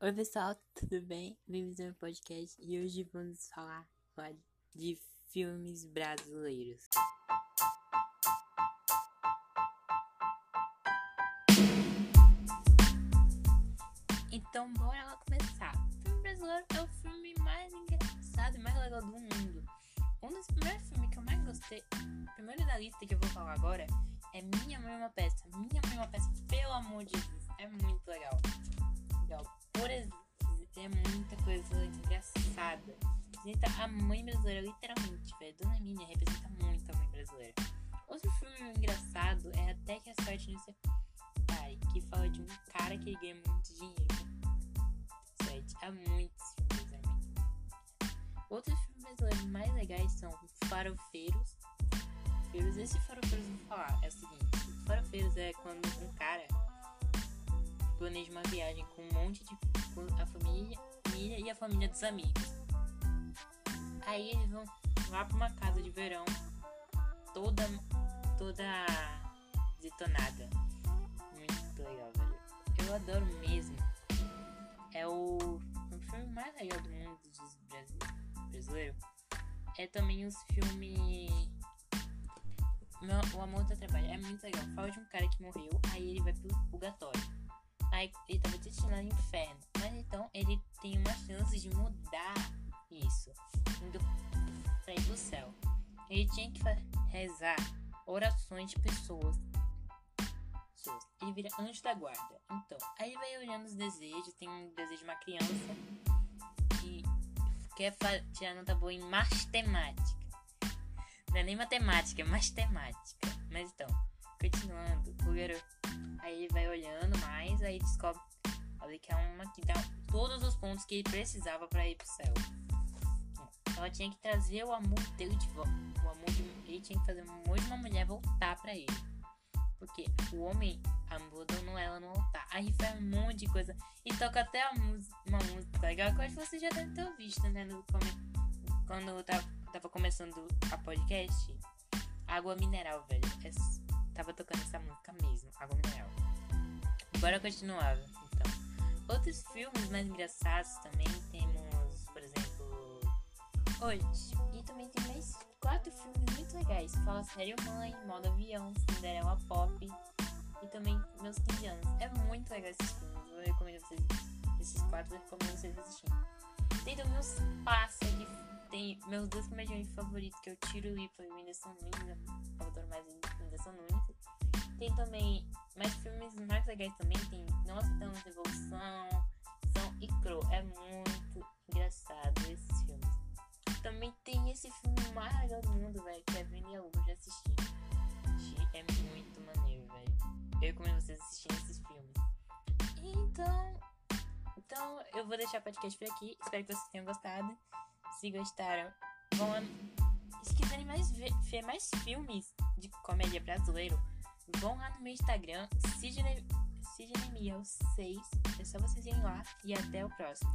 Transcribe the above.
Oi pessoal, tudo bem? Bem-vindos ao meu podcast e hoje vamos falar de filmes brasileiros. Então bora lá começar. O filme brasileiro é o filme mais engraçado e mais legal do mundo. Um dos primeiros filmes que eu mais gostei, primeiro da lista que eu vou falar agora, é Minha Mãe é uma Peça. Minha Mãe é uma Peça, pelo amor de Deus, é muito legal. Legal por exemplo, é muita coisa engraçada. Representa a mãe brasileira, literalmente, velho. Dona Emília representa muito a mãe brasileira. Outro filme engraçado é Até que a Sorte Não Se Pare, que fala de um cara que ganha muito dinheiro. Sorte. Há muitos filmes, amigo. Outros filmes brasileiros mais legais são Farofeiros. Esse Farofeiros eu vou falar é o seguinte: Farofeiros é quando um cara planeja uma viagem com um monte de. A família, família e a família dos amigos. Aí eles vão lá pra uma casa de verão toda. toda detonada. Muito legal, velho. Eu adoro mesmo. É o, filme mais legal do mundo brasileiro. É também os filmes. O Amor do Trabalho. É muito legal. Fala de um cara que morreu, aí ele vai pro purgatório. Ele tava destinado ao inferno. Mas então ele tem uma chance de mudar isso. Indo pra ir pro céu. Ele tinha que rezar orações de pessoas. Ele vira anjo da guarda. Então, aí vai olhando os desejos. Tem um desejo de uma criança que quer tirar nota boa em matemática. Não é nem matemática, é matemática. Mas então, continuando, o garoto Aí ele vai olhando mais, aí descobre ali que é uma que dá todos os pontos que ele precisava para ir pro céu. Ela tinha que trazer o amor dele de volta. O amor de, ele tinha que fazer o amor de uma mulher voltar para ele. Porque o homem abandonou ela no altar. Aí faz um monte de coisa. E toca até uma música legal que eu acho que você já deve ter visto, né? No, quando eu tava, tava começando a podcast. Água mineral, velho. É tava tocando essa música mesmo, Água Mineral. Bora continuar, então. Outros filmes mais engraçados também temos, por exemplo, Hoje. E também tem mais quatro filmes muito legais. Fala Sério Mãe, Modo Avião, Cinderela Pop e também Meus 15 anos. É muito legal esses filmes. Eu recomendo vocês. Esses quatro eu recomendo vocês assistirem. Tem também os Pássaros, tem meus dois comediantes favoritos, que eu tiro o Lipo e o Whindersson Nunes. Eu adoro mais Whindersson Nunes. Tem também mais filmes mais legais também. Tem Nós Estamos Evolução, São e Crow. É muito engraçado esses filmes. Também tem esse filme mais legal do mundo, velho, que é Vini a Já assisti. É muito maneiro, velho. Eu recomendo vocês assistirem esses filmes. Então, então eu vou deixar o podcast por aqui. Espero que vocês tenham gostado. Se gostaram, vão. Se quiserem mais ver, mais filmes de comédia brasileiro, vão lá no meu Instagram, Sidney, Sidney 6. É só vocês irem lá e até o próximo.